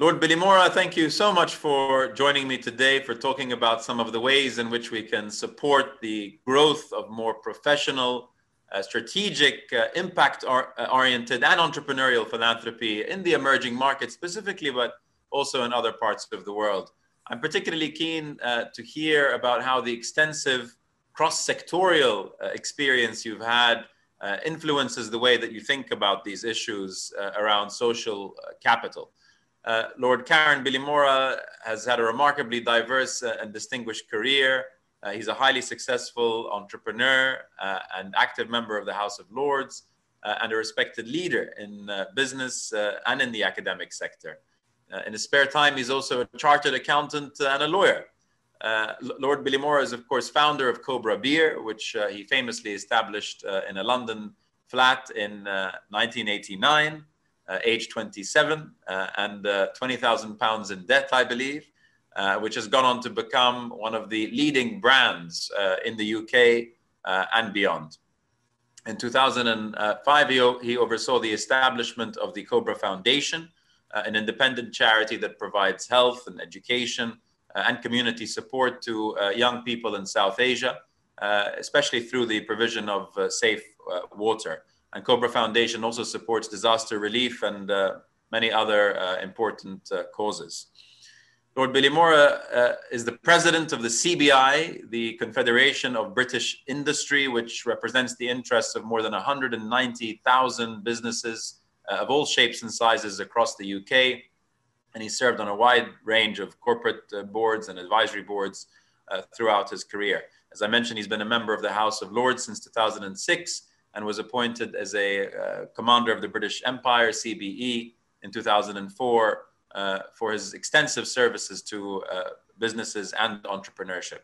Lord Bilimoria, thank you so much for joining me today for talking about some of the ways in which we can support the growth of more professional, uh, strategic, uh, impact oriented, and entrepreneurial philanthropy in the emerging markets specifically, but also in other parts of the world. I'm particularly keen uh, to hear about how the extensive cross sectorial uh, experience you've had uh, influences the way that you think about these issues uh, around social capital. Uh, Lord Karan Billy Mora has had a remarkably diverse uh, and distinguished career. Uh, he's a highly successful entrepreneur uh, and active member of the House of Lords and a respected leader in business and in the academic sector. in his spare time, he's also a chartered accountant and a lawyer. Lord Bilimoria is, of course, founder of Cobra Beer, which he famously established in a London flat in 1989 uh, age 27, uh, and uh, 20,000 pounds in debt, I believe, which has gone on to become one of the leading brands in the UK and beyond. In 2005, he, he oversaw the establishment of the Cobra Foundation, uh, an independent charity that provides health and education uh, and community support to uh, young people in South Asia, especially through the provision of safe water. And Cobra Foundation also supports disaster relief and uh, many other uh, important uh, causes. Lord Bilimoria uh, is the president of the CBI, the Confederation of British Industry, which represents the interests of more than 190,000 businesses uh, of all shapes and sizes across the UK. And he served on a wide range of corporate boards and advisory boards throughout his career. As I mentioned, he's been a member of the House of Lords since 2006 and was appointed as a uh, commander of the British Empire, CBE, in 2004 uh, for his extensive services to uh, businesses and entrepreneurship.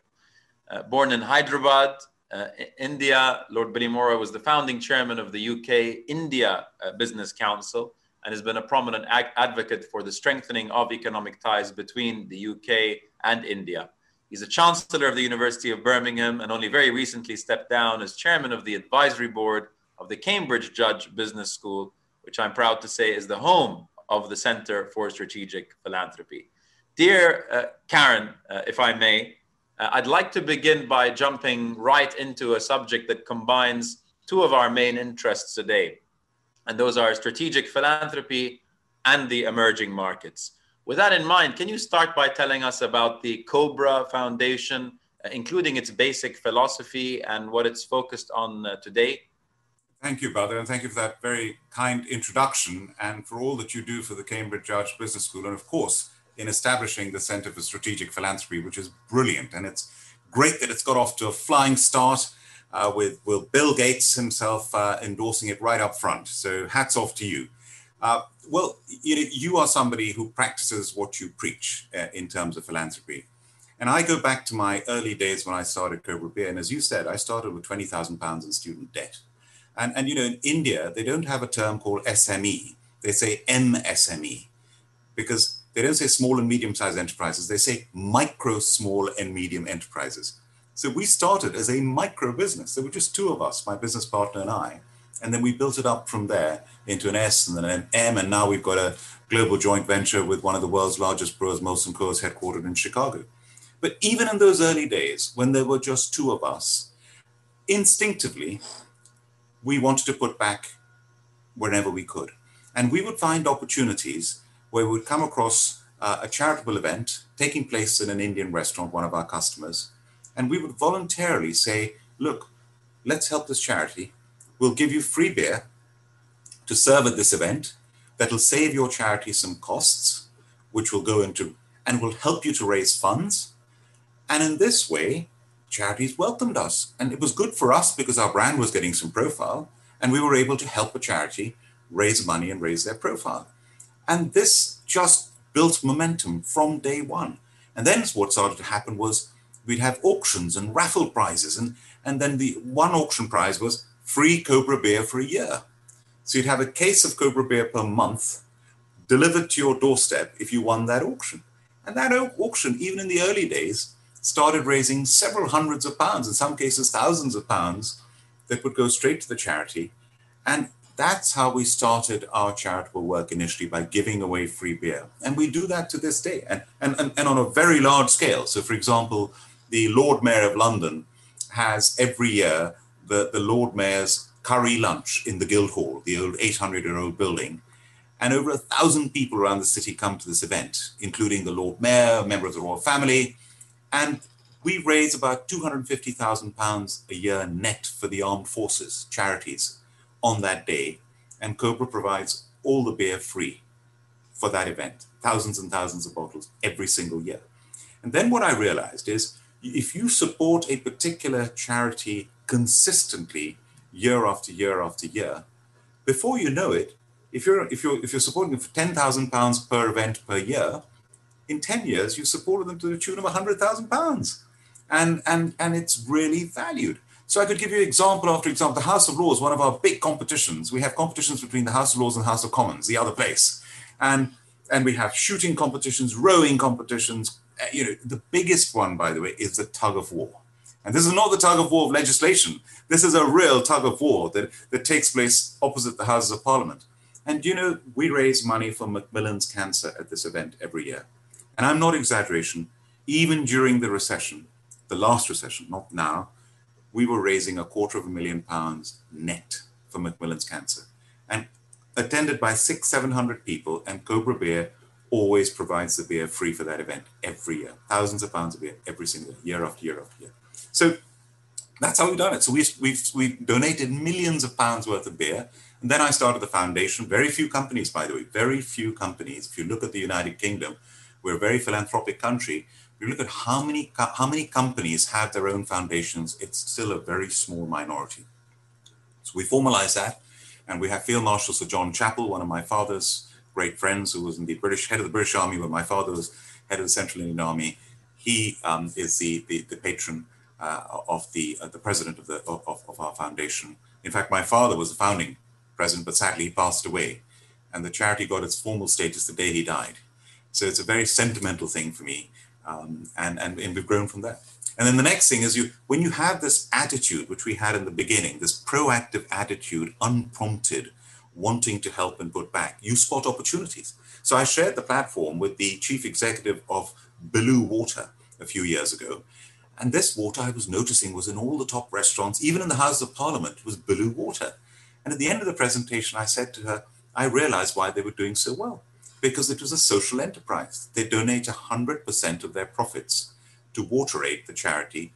Born in Hyderabad, uh, India, Lord Bilimoria was the founding chairman of the UK India uh, Business Council and has been a prominent ag- advocate for the strengthening of economic ties between the UK and India. He's a chancellor of the University of Birmingham and only very recently stepped down as chairman of the advisory board of the Cambridge Judge Business School, which I'm proud to say is the home of the Center for Strategic Philanthropy. Dear uh, Karan, uh, if I may, uh, I'd like to begin by jumping right into a subject that combines two of our main interests today, and those are strategic philanthropy and the emerging markets. With that in mind, can you start by telling us about the Cobra Foundation, uh, including its basic philosophy and what it's focused on uh, today? Thank you, Badr, and thank you for that very kind introduction and for all that you do for the Cambridge Judge Business School, and of course, in establishing the Center for Strategic Philanthropy, which is brilliant. And it's great that it's got off to a flying start uh, with, with Bill Gates himself uh, endorsing it right up front. So hats off to you. Uh, well, you, know, you are somebody who practices what you preach uh, in terms of philanthropy. And I go back to my early days when I started Cobra Beer. And as you said, I started with 20,000 pounds in student debt. And, and, you know, in India, they don't have a term called SME. They say MSME because they don't say small and medium sized enterprises. They say micro, small, and medium enterprises. So we started as a micro business. There were just two of us, my business partner and I. And then we built it up from there into an S and then an M. And now we've got a global joint venture with one of the world's largest brewers, Molson Coors, headquartered in Chicago. But even in those early days, when there were just two of us, instinctively, we wanted to put back whenever we could. And we would find opportunities where we would come across uh, a charitable event taking place in an Indian restaurant, one of our customers, and we would voluntarily say, look, let's help this charity We'll give you free beer to serve at this event that'll save your charity some costs, which will go into and will help you to raise funds. And in this way, charities welcomed us. And it was good for us because our brand was getting some profile, and we were able to help a charity raise money and raise their profile. And this just built momentum from day one. And then what started to happen was we'd have auctions and raffle prizes. And, and then the one auction prize was free Cobra beer for a year. So you'd have a case of Cobra beer per month delivered to your doorstep if you won that auction. And that auction, even in the early days, started raising several hundreds of pounds, in some cases, thousands of pounds that would go straight to the charity. And that's how we started our charitable work initially by giving away free beer. And we do that to this day and, and, and, and on a very large scale. So, for example, the Lord Mayor of London has every year the, the Lord Mayor's curry lunch in the Guildhall, the old 800 year old building. And over a thousand people around the city come to this event, including the Lord Mayor, a member of the royal family. And we raise about £250,000 a year net for the armed forces, charities, on that day. And Cobra provides all the beer free for that event, thousands and thousands of bottles every single year. And then what I realized is if you support a particular charity consistently year after year after year, before you know it, if you're if you're if you're supporting them for ten thousand pounds per event per year, in ten years you've supported them to the tune of hundred thousand pounds, and and and it's really valued. So I could give you example after example. The House of Lords, one of our big competitions. We have competitions between the House of Lords and House of Commons, the other place, and and we have shooting competitions, rowing competitions. Uh, you know, the biggest one, by the way, is the tug of war. And this is not the tug of war of legislation. This is a real tug of war that, that takes place opposite the Houses of Parliament. And you know, we raise money for Macmillan's cancer at this event every year. And I'm not exaggeration, even during the recession, the last recession, not now, we were raising a quarter of a million pounds net for Macmillan's cancer. And attended by six, 700 people, and Cobra Beer always provides the beer free for that event every year. Thousands of pounds of beer every single year, year after year after year. So that's how we've done it. So we've, we've, we've donated millions of pounds worth of beer and then I started the foundation. Very few companies, by the way, very few companies. If you look at the United Kingdom, we're a very philanthropic country. If you look at how many how many companies have their own foundations, it's still a very small minority. So we formalize that, and we have Field Marshal Sir John Chapple, one of my father's great friends, who was in the British head of the British Army when my father was head of the Central Indian Army. He um, is the, the, the patron of the uh, the president of the of, of our foundation. In fact, my father was the founding president, but sadly he passed away. And the charity got its formal status the day he died. So it's a very sentimental thing for me. Um, and, and, and we've grown from that. And then the next thing is you when you have this attitude, which we had in the beginning, this proactive attitude, unprompted, wanting to help and put back, you spot opportunities. So I shared the platform with the chief executive of Belu Water a few years ago. And this water I was noticing was in all the top restaurants, even in the Houses of Parliament, was Belu Water. And at the end of the presentation, I said to her, I realized why they were doing so well because it was a social enterprise. They donate 100% of their profits to WaterAid, the charity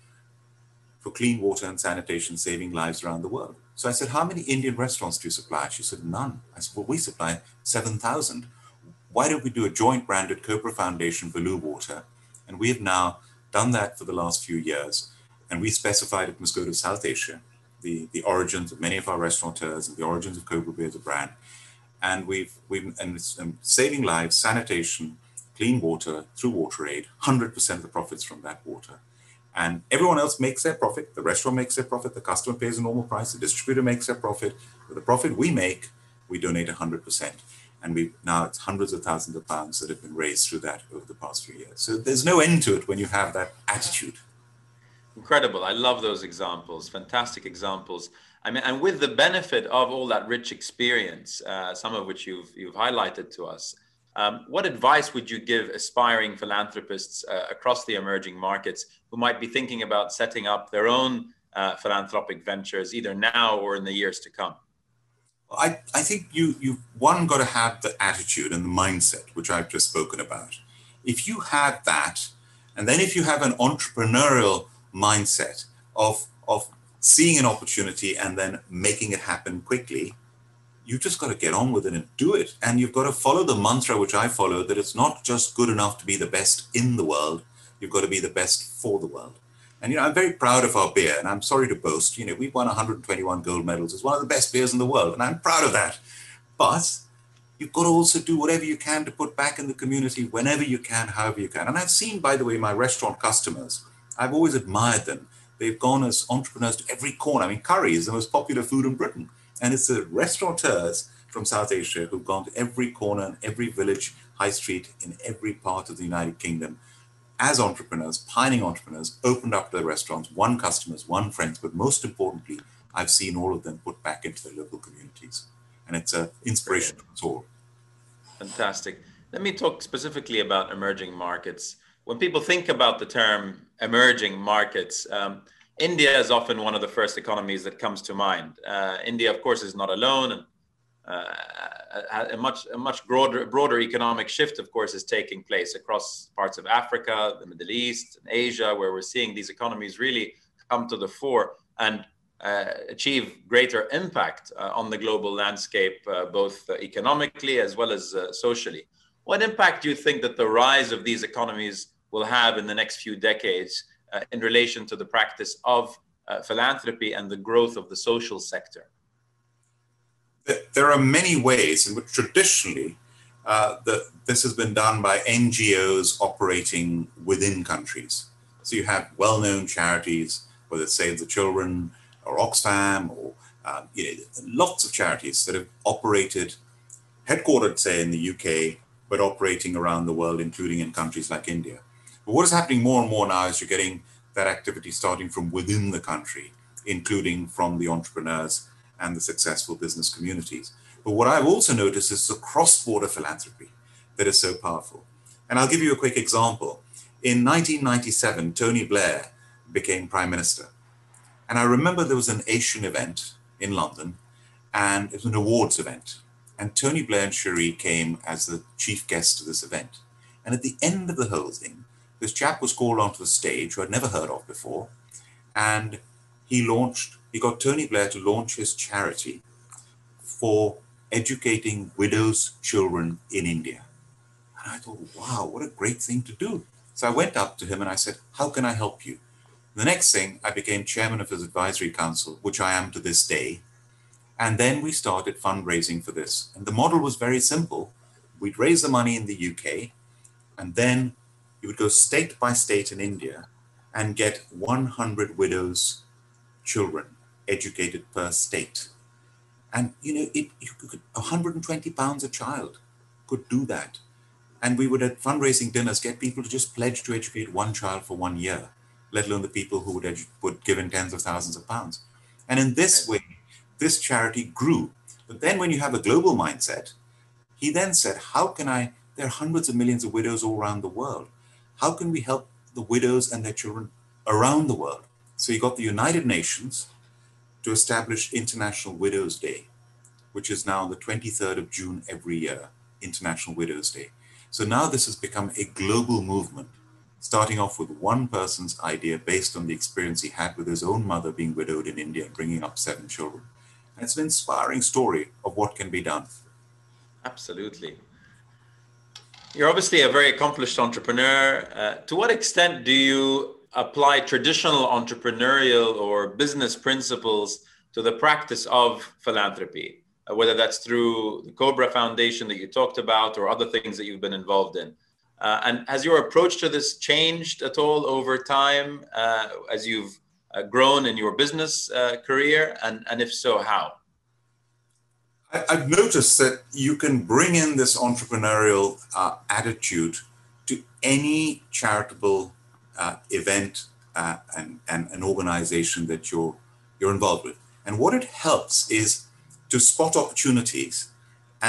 for clean water and sanitation, saving lives around the world. So I said, How many Indian restaurants do you supply? She said, None. I said, Well, we supply 7,000. Why don't we do a joint branded Cobra Foundation Belu Water? And we have now done that for the last few years. And we specified it must go to South Asia the, the origins of many of our restaurateurs and the origins of Cobra Beer as a brand. And we've, we've and it's, um, saving lives, sanitation, clean water through Water Aid, 100% of the profits from that water. And everyone else makes their profit. The restaurant makes their profit. The customer pays a normal price. The distributor makes their profit. But the profit we make, we donate 100%. And we now it's hundreds of thousands of pounds that have been raised through that over the past few years. So there's no end to it when you have that attitude. Incredible. I love those examples. Fantastic examples. I mean, and with the benefit of all that rich experience, uh, some of which you've you've highlighted to us, um, what advice would you give aspiring philanthropists uh, across the emerging markets who might be thinking about setting up their own uh, philanthropic ventures, either now or in the years to come? I, I think you you one got to have the attitude and the mindset which I've just spoken about. If you have that, and then if you have an entrepreneurial mindset of of seeing an opportunity and then making it happen quickly you just got to get on with it and do it. And you've got to follow the mantra which i follow that it's not just good enough to be the best in the world. You've got to be the best for the world and you know i'm very proud of our beer and i'm sorry to boast you know we've won 121 gold medals it's one of the best beers in the world and i'm proud of that but you've got to also do whatever you can to put back in the community whenever you can however you can and i've seen by the way my restaurant customers I've always admired them. They've gone as entrepreneurs to every corner. I mean, curry is the most popular food in Britain. And it's the restaurateurs from South Asia who've gone to every corner and every village, high street in every part of the United Kingdom as entrepreneurs, pioneering entrepreneurs, opened up their restaurants, won customers, won friends, but most importantly, I've seen all of them put back into their local communities. And it's an inspiration to us all. Fantastic. Let me talk specifically about emerging markets. When people think about the term emerging markets, um, India is often one of the first economies that comes to mind. Uh, India, of course, is not alone, and uh, a, much a much broader broader economic shift, of course, is taking place across parts of Africa, the Middle East, and Asia, where we're seeing these economies really come to the fore and uh, achieve greater impact uh, on the global landscape, uh, both economically as well as uh, socially. What impact do you think that the rise of these economies will have in the next few decades uh, in relation to the practice of philanthropy and the growth of the social sector? There are many ways in which traditionally uh, this has been done by NGOs operating within countries. So you have well known charities, whether it's Save the Children or Oxfam or um, you know, lots of charities that have operated, headquartered, say, in the UK, but operating around the world, including in countries like India. But what is happening more and more now is you're getting that activity starting from within the country, including from the entrepreneurs and the successful business communities. But what I've also noticed is the cross border philanthropy that is so powerful. And I'll give you a quick example. In 1997, Tony Blair became prime minister. And I remember there was an Asian event in London, and it was an awards event. And Tony Blair and Cherie came as the chief guest to this event. And at the end of the whole thing, this chap was called onto the stage who I'd never heard of before, and he launched, he got Tony Blair to launch his charity for educating widows' children in India. And I thought, wow, what a great thing to do. So I went up to him and I said, How can I help you? The next thing, I became chairman of his advisory council, which I am to this day. And then we started fundraising for this. And the model was very simple. We'd raise the money in the UK, and then you would go state by state in India and get 100 widows' children educated per state. And you know, it, you could, 120 pounds a child could do that. And we would at fundraising dinners get people to just pledge to educate one child for one year, let alone the people who would, edu- would give in tens of thousands of pounds. And in this way, this charity grew. But then when you have a global mindset, he then said, How can I? There are hundreds of millions of widows all around the world how can we help the widows and their children around the world? So he got the United Nations to establish International Widows Day, which is now the 23rd of June every year, International Widows Day. So now this has become a global movement, starting off with one person's idea based on the experience he had with his own mother being widowed in India bringing up seven children. And it's an inspiring story of what can be done. Absolutely. You're obviously a very accomplished entrepreneur. Uh, to what extent do you apply traditional entrepreneurial or business principles to the practice of philanthropy, uh, whether that's through the Cobra Foundation that you talked about or other things that you've been involved in? Uh, and has your approach to this changed at all over time uh, as you've uh, grown in your business uh, career? And, and if so, how? I've noticed that you can bring in this entrepreneurial uh, attitude to any charitable uh, event uh, and, and an organization that you're you're involved with. And what it helps is to spot opportunities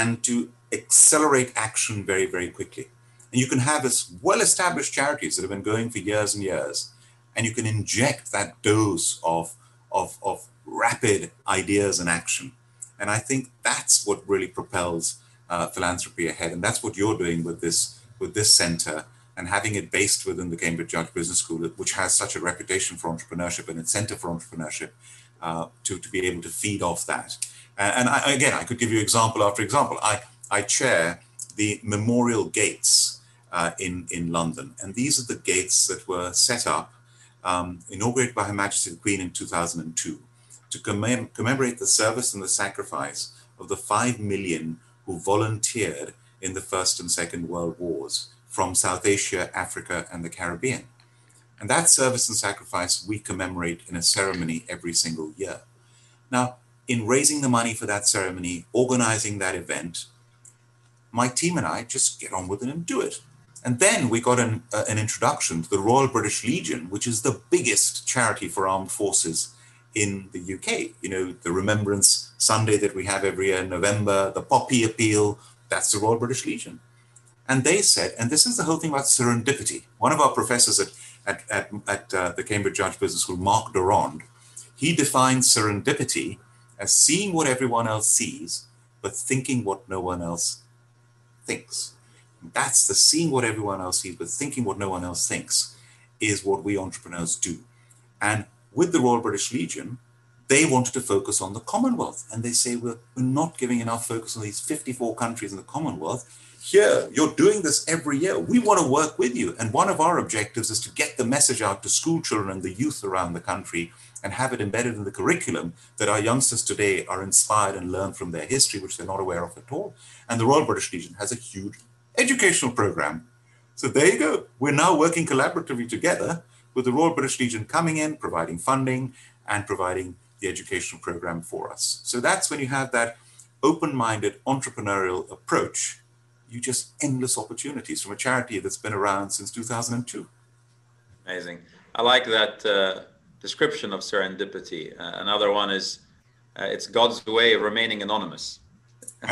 and to accelerate action very, very quickly. And you can have as well-established charities that have been going for years and years, and you can inject that dose of, of, of rapid ideas and action and I think that's what really propels uh, philanthropy ahead. And that's what you're doing with this with this center and having it based within the Cambridge Judge Business School, which has such a reputation for entrepreneurship and its center for entrepreneurship, uh, to, to be able to feed off that. and I, again, I could give you example after example. I, I chair the Memorial Gates uh, in, in London. And these are the gates that were set up, um, inaugurated by Her Majesty the Queen in 2002 to commem- commemorate the service and the sacrifice of the 5 million who volunteered in the First and Second World Wars from South Asia, Africa, and the Caribbean. And that service and sacrifice we commemorate in a ceremony every single year. Now, in raising the money for that ceremony, organizing that event, my team and I just get on with it and do it. And then we got an, uh, an introduction to the Royal British Legion, which is the biggest charity for armed forces in the UK. You know, the Remembrance Sunday that we have every year in November, the Poppy Appeal, that's the Royal British Legion. And they said, and this is the whole thing about serendipity. One of our professors at, at, at, at uh, the Cambridge Judge Business School, Mark de Rond, he defines serendipity as seeing what everyone else sees, but thinking what no one else thinks. That's the seeing what everyone else sees, but thinking what no one else thinks is what we entrepreneurs do. And with the Royal British Legion, they wanted to focus on the Commonwealth. And they say, well, we're not giving enough focus on these 54 countries in the Commonwealth. Here, you're doing this every year. We want to work with you. And one of our objectives is to get the message out to school children and the youth around the country and have it embedded in the curriculum that our youngsters today are inspired and learn from their history, which they're not aware of at all. And the Royal British Legion has a huge educational program. So there you go. We're now working collaboratively together with the Royal British Legion coming in, providing funding, and providing the educational program for us. So that's when you have that open minded entrepreneurial approach, you just endless opportunities from a charity that's been around since 2002. Amazing. I like that uh, description of serendipity. Uh, another one is uh, it's God's way of remaining anonymous.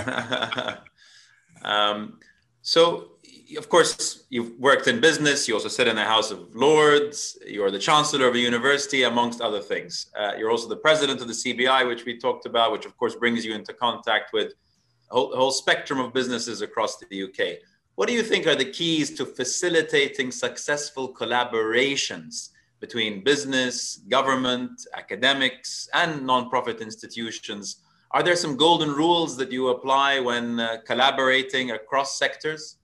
um, so of course, you've worked in business. You also sit in the House of Lords. You're the Chancellor of a university, amongst other things. Uh, you're also the president of the CBI, which we talked about, which of course brings you into contact with a whole, whole spectrum of businesses across the UK. What do you think are the keys to facilitating successful collaborations between business, government, academics, and nonprofit institutions? Are there some golden rules that you apply when uh, collaborating across sectors?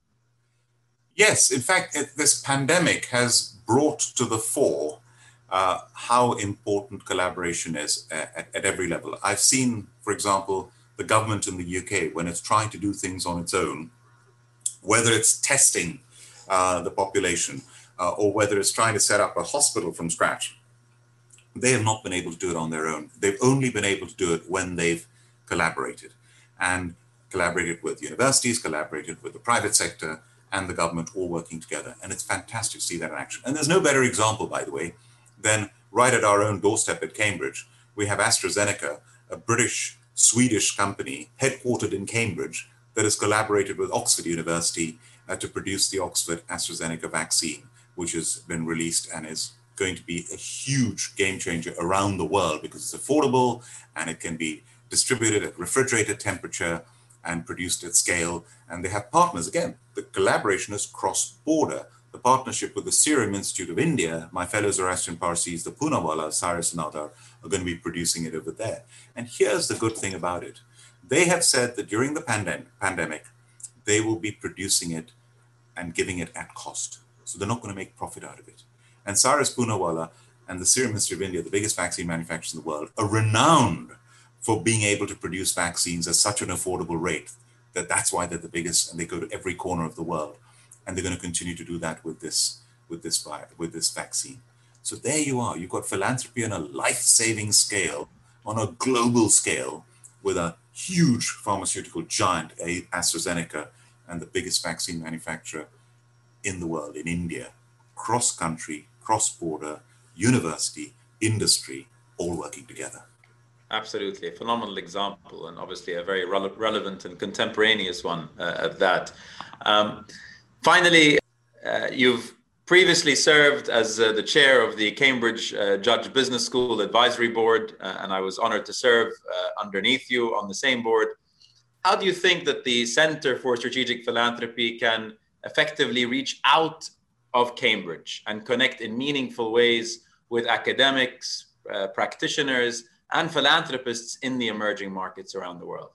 Yes, in fact, it, this pandemic has brought to the fore uh, how important collaboration is at, at, every level. I've seen, for example, the government in the UK, when it's trying to do things on its own, whether it's testing uh, the population uh, or whether it's trying to set up a hospital from scratch, they have not been able to do it on their own. They've only been able to do it when they've collaborated and collaborated with universities, collaborated with the private sector, and the government all working together. And it's fantastic to see that in action. And there's no better example, by the way, than right at our own doorstep at Cambridge. We have AstraZeneca, a British Swedish company headquartered in Cambridge that has collaborated with Oxford University uh, to produce the Oxford AstraZeneca vaccine, which has been released and is going to be a huge game changer around the world because it's affordable and it can be distributed at refrigerated temperature and produced at scale. And they have partners. Again, the collaboration is cross border. The partnership with the Serum Institute of India, my fellow Zoroastrian Parsis, the Poonawalla, Cyrus and are going to be producing it over there. And here's the good thing about it they have said that during the pandem- pandemic, they will be producing it and giving it at cost. So they're not going to make profit out of it. And Cyrus Poonawalla and the Serum Institute of India, the biggest vaccine manufacturers in the world, are renowned for being able to produce vaccines at such an affordable rate that that's why they're the biggest and they go to every corner of the world. And they're going to continue to do that with this with this with this vaccine. So there you are. You've got philanthropy on a life-saving scale on a global scale with a huge pharmaceutical giant eh, AstraZeneca and the biggest vaccine manufacturer in the world in India. Cross country cross border university industry all working together Absolutely, a phenomenal example, and obviously a very re- relevant and contemporaneous one uh, at that. Um, finally, uh, you've previously served as uh, the chair of the Cambridge uh, Judge Business School Advisory Board, uh, and I was honored to serve uh, underneath you on the same board. How do you think that the Center for Strategic Philanthropy can effectively reach out of Cambridge and connect in meaningful ways with academics, practitioners? And philanthropists in the emerging markets around the world?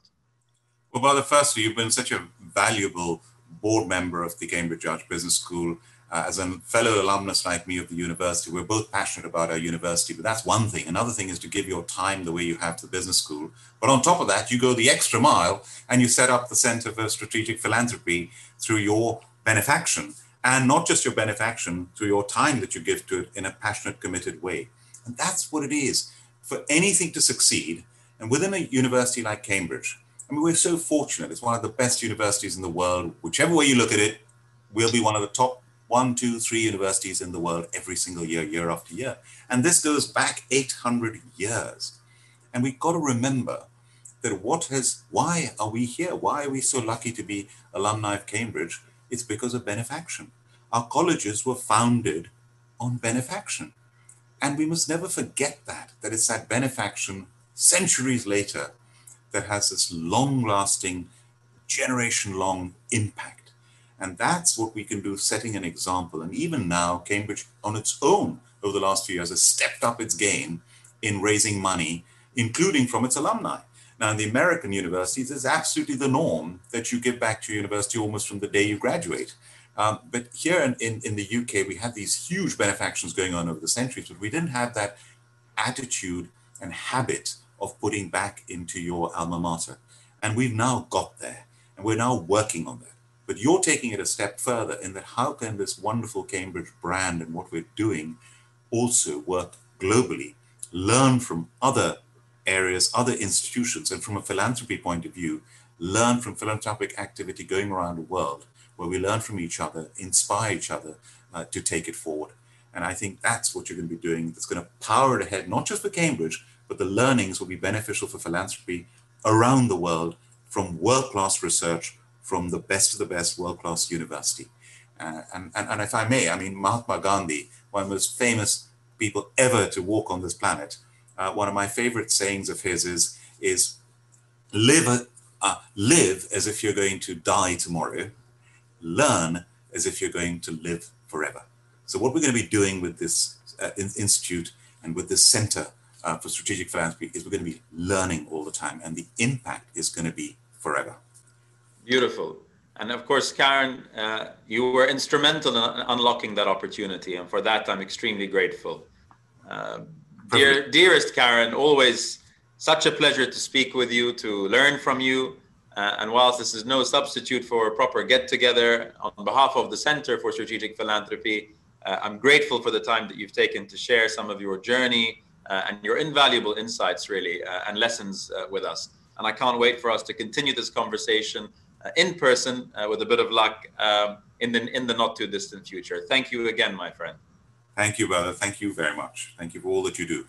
Well, brother, firstly, you've been such a valuable board member of the Cambridge Judge Business School. Uh, as a fellow alumnus like me of the university, we're both passionate about our university, but that's one thing. Another thing is to give your time the way you have to the business school. But on top of that, you go the extra mile and you set up the Center for Strategic Philanthropy through your benefaction. And not just your benefaction, through your time that you give to it in a passionate, committed way. And that's what it is for anything to succeed, and within a university like Cambridge, I mean, we're so fortunate. It's one of the best universities in the world. Whichever way you look at it, we'll be one of the top one, two, three universities in the world every single year, year after year. And this goes back 800 years. And we've got to remember that what has, why are we here? Why are we so lucky to be alumni of Cambridge? It's because of benefaction. Our colleges were founded on benefaction. And we must never forget that, that it's that benefaction centuries later that has this long lasting, generation long impact. And that's what we can do, setting an example. And even now, Cambridge on its own over the last few years has stepped up its game in raising money, including from its alumni. Now, in the American universities, it's absolutely the norm that you give back to your university almost from the day you graduate. Um, but here in, in, in, the UK, we had these huge benefactions going on over the centuries, but we didn't have that attitude and habit of putting back into your alma mater. And we've now got there, and we're now working on that. But you're taking it a step further in that how can this wonderful Cambridge brand and what we're doing also work globally, learn from other areas, other institutions, and from a philanthropy point of view, learn from philanthropic activity going around the world, where we learn from each other, inspire each other uh, to take it forward. And I think that's what you're going to be doing. That's going to power it ahead, not just for Cambridge, but the learnings will be beneficial for philanthropy around the world from world class research from the best of the best world class university. Uh, and, and, and if I may, I mean, Mahatma Gandhi, one of the most famous people ever to walk on this planet, uh, one of my favorite sayings of his is, is live, uh, live as if you're going to die tomorrow, learn as if you're going to live forever. So, what we're going to be doing with this uh, institute and with this center uh, for strategic philanthropy is we're going to be learning all the time, and the impact is going to be forever. Beautiful. And of course, Karan, uh, you were instrumental in unlocking that opportunity. And for that, I'm extremely grateful. Uh, dear, dearest Karan, always such a pleasure to speak with you, to learn from you. Uh, and whilst this is no substitute for a proper get together, on behalf of the Center for Strategic Philanthropy, uh, I'm grateful for the time that you've taken to share some of your journey uh, and your invaluable insights, really, uh, and lessons with us. And I can't wait for us to continue this conversation uh, in person uh, with a bit of luck um, in the in the not too distant future. Thank you again, my friend. Thank you, brother. Thank you very much. Thank you for all that you do.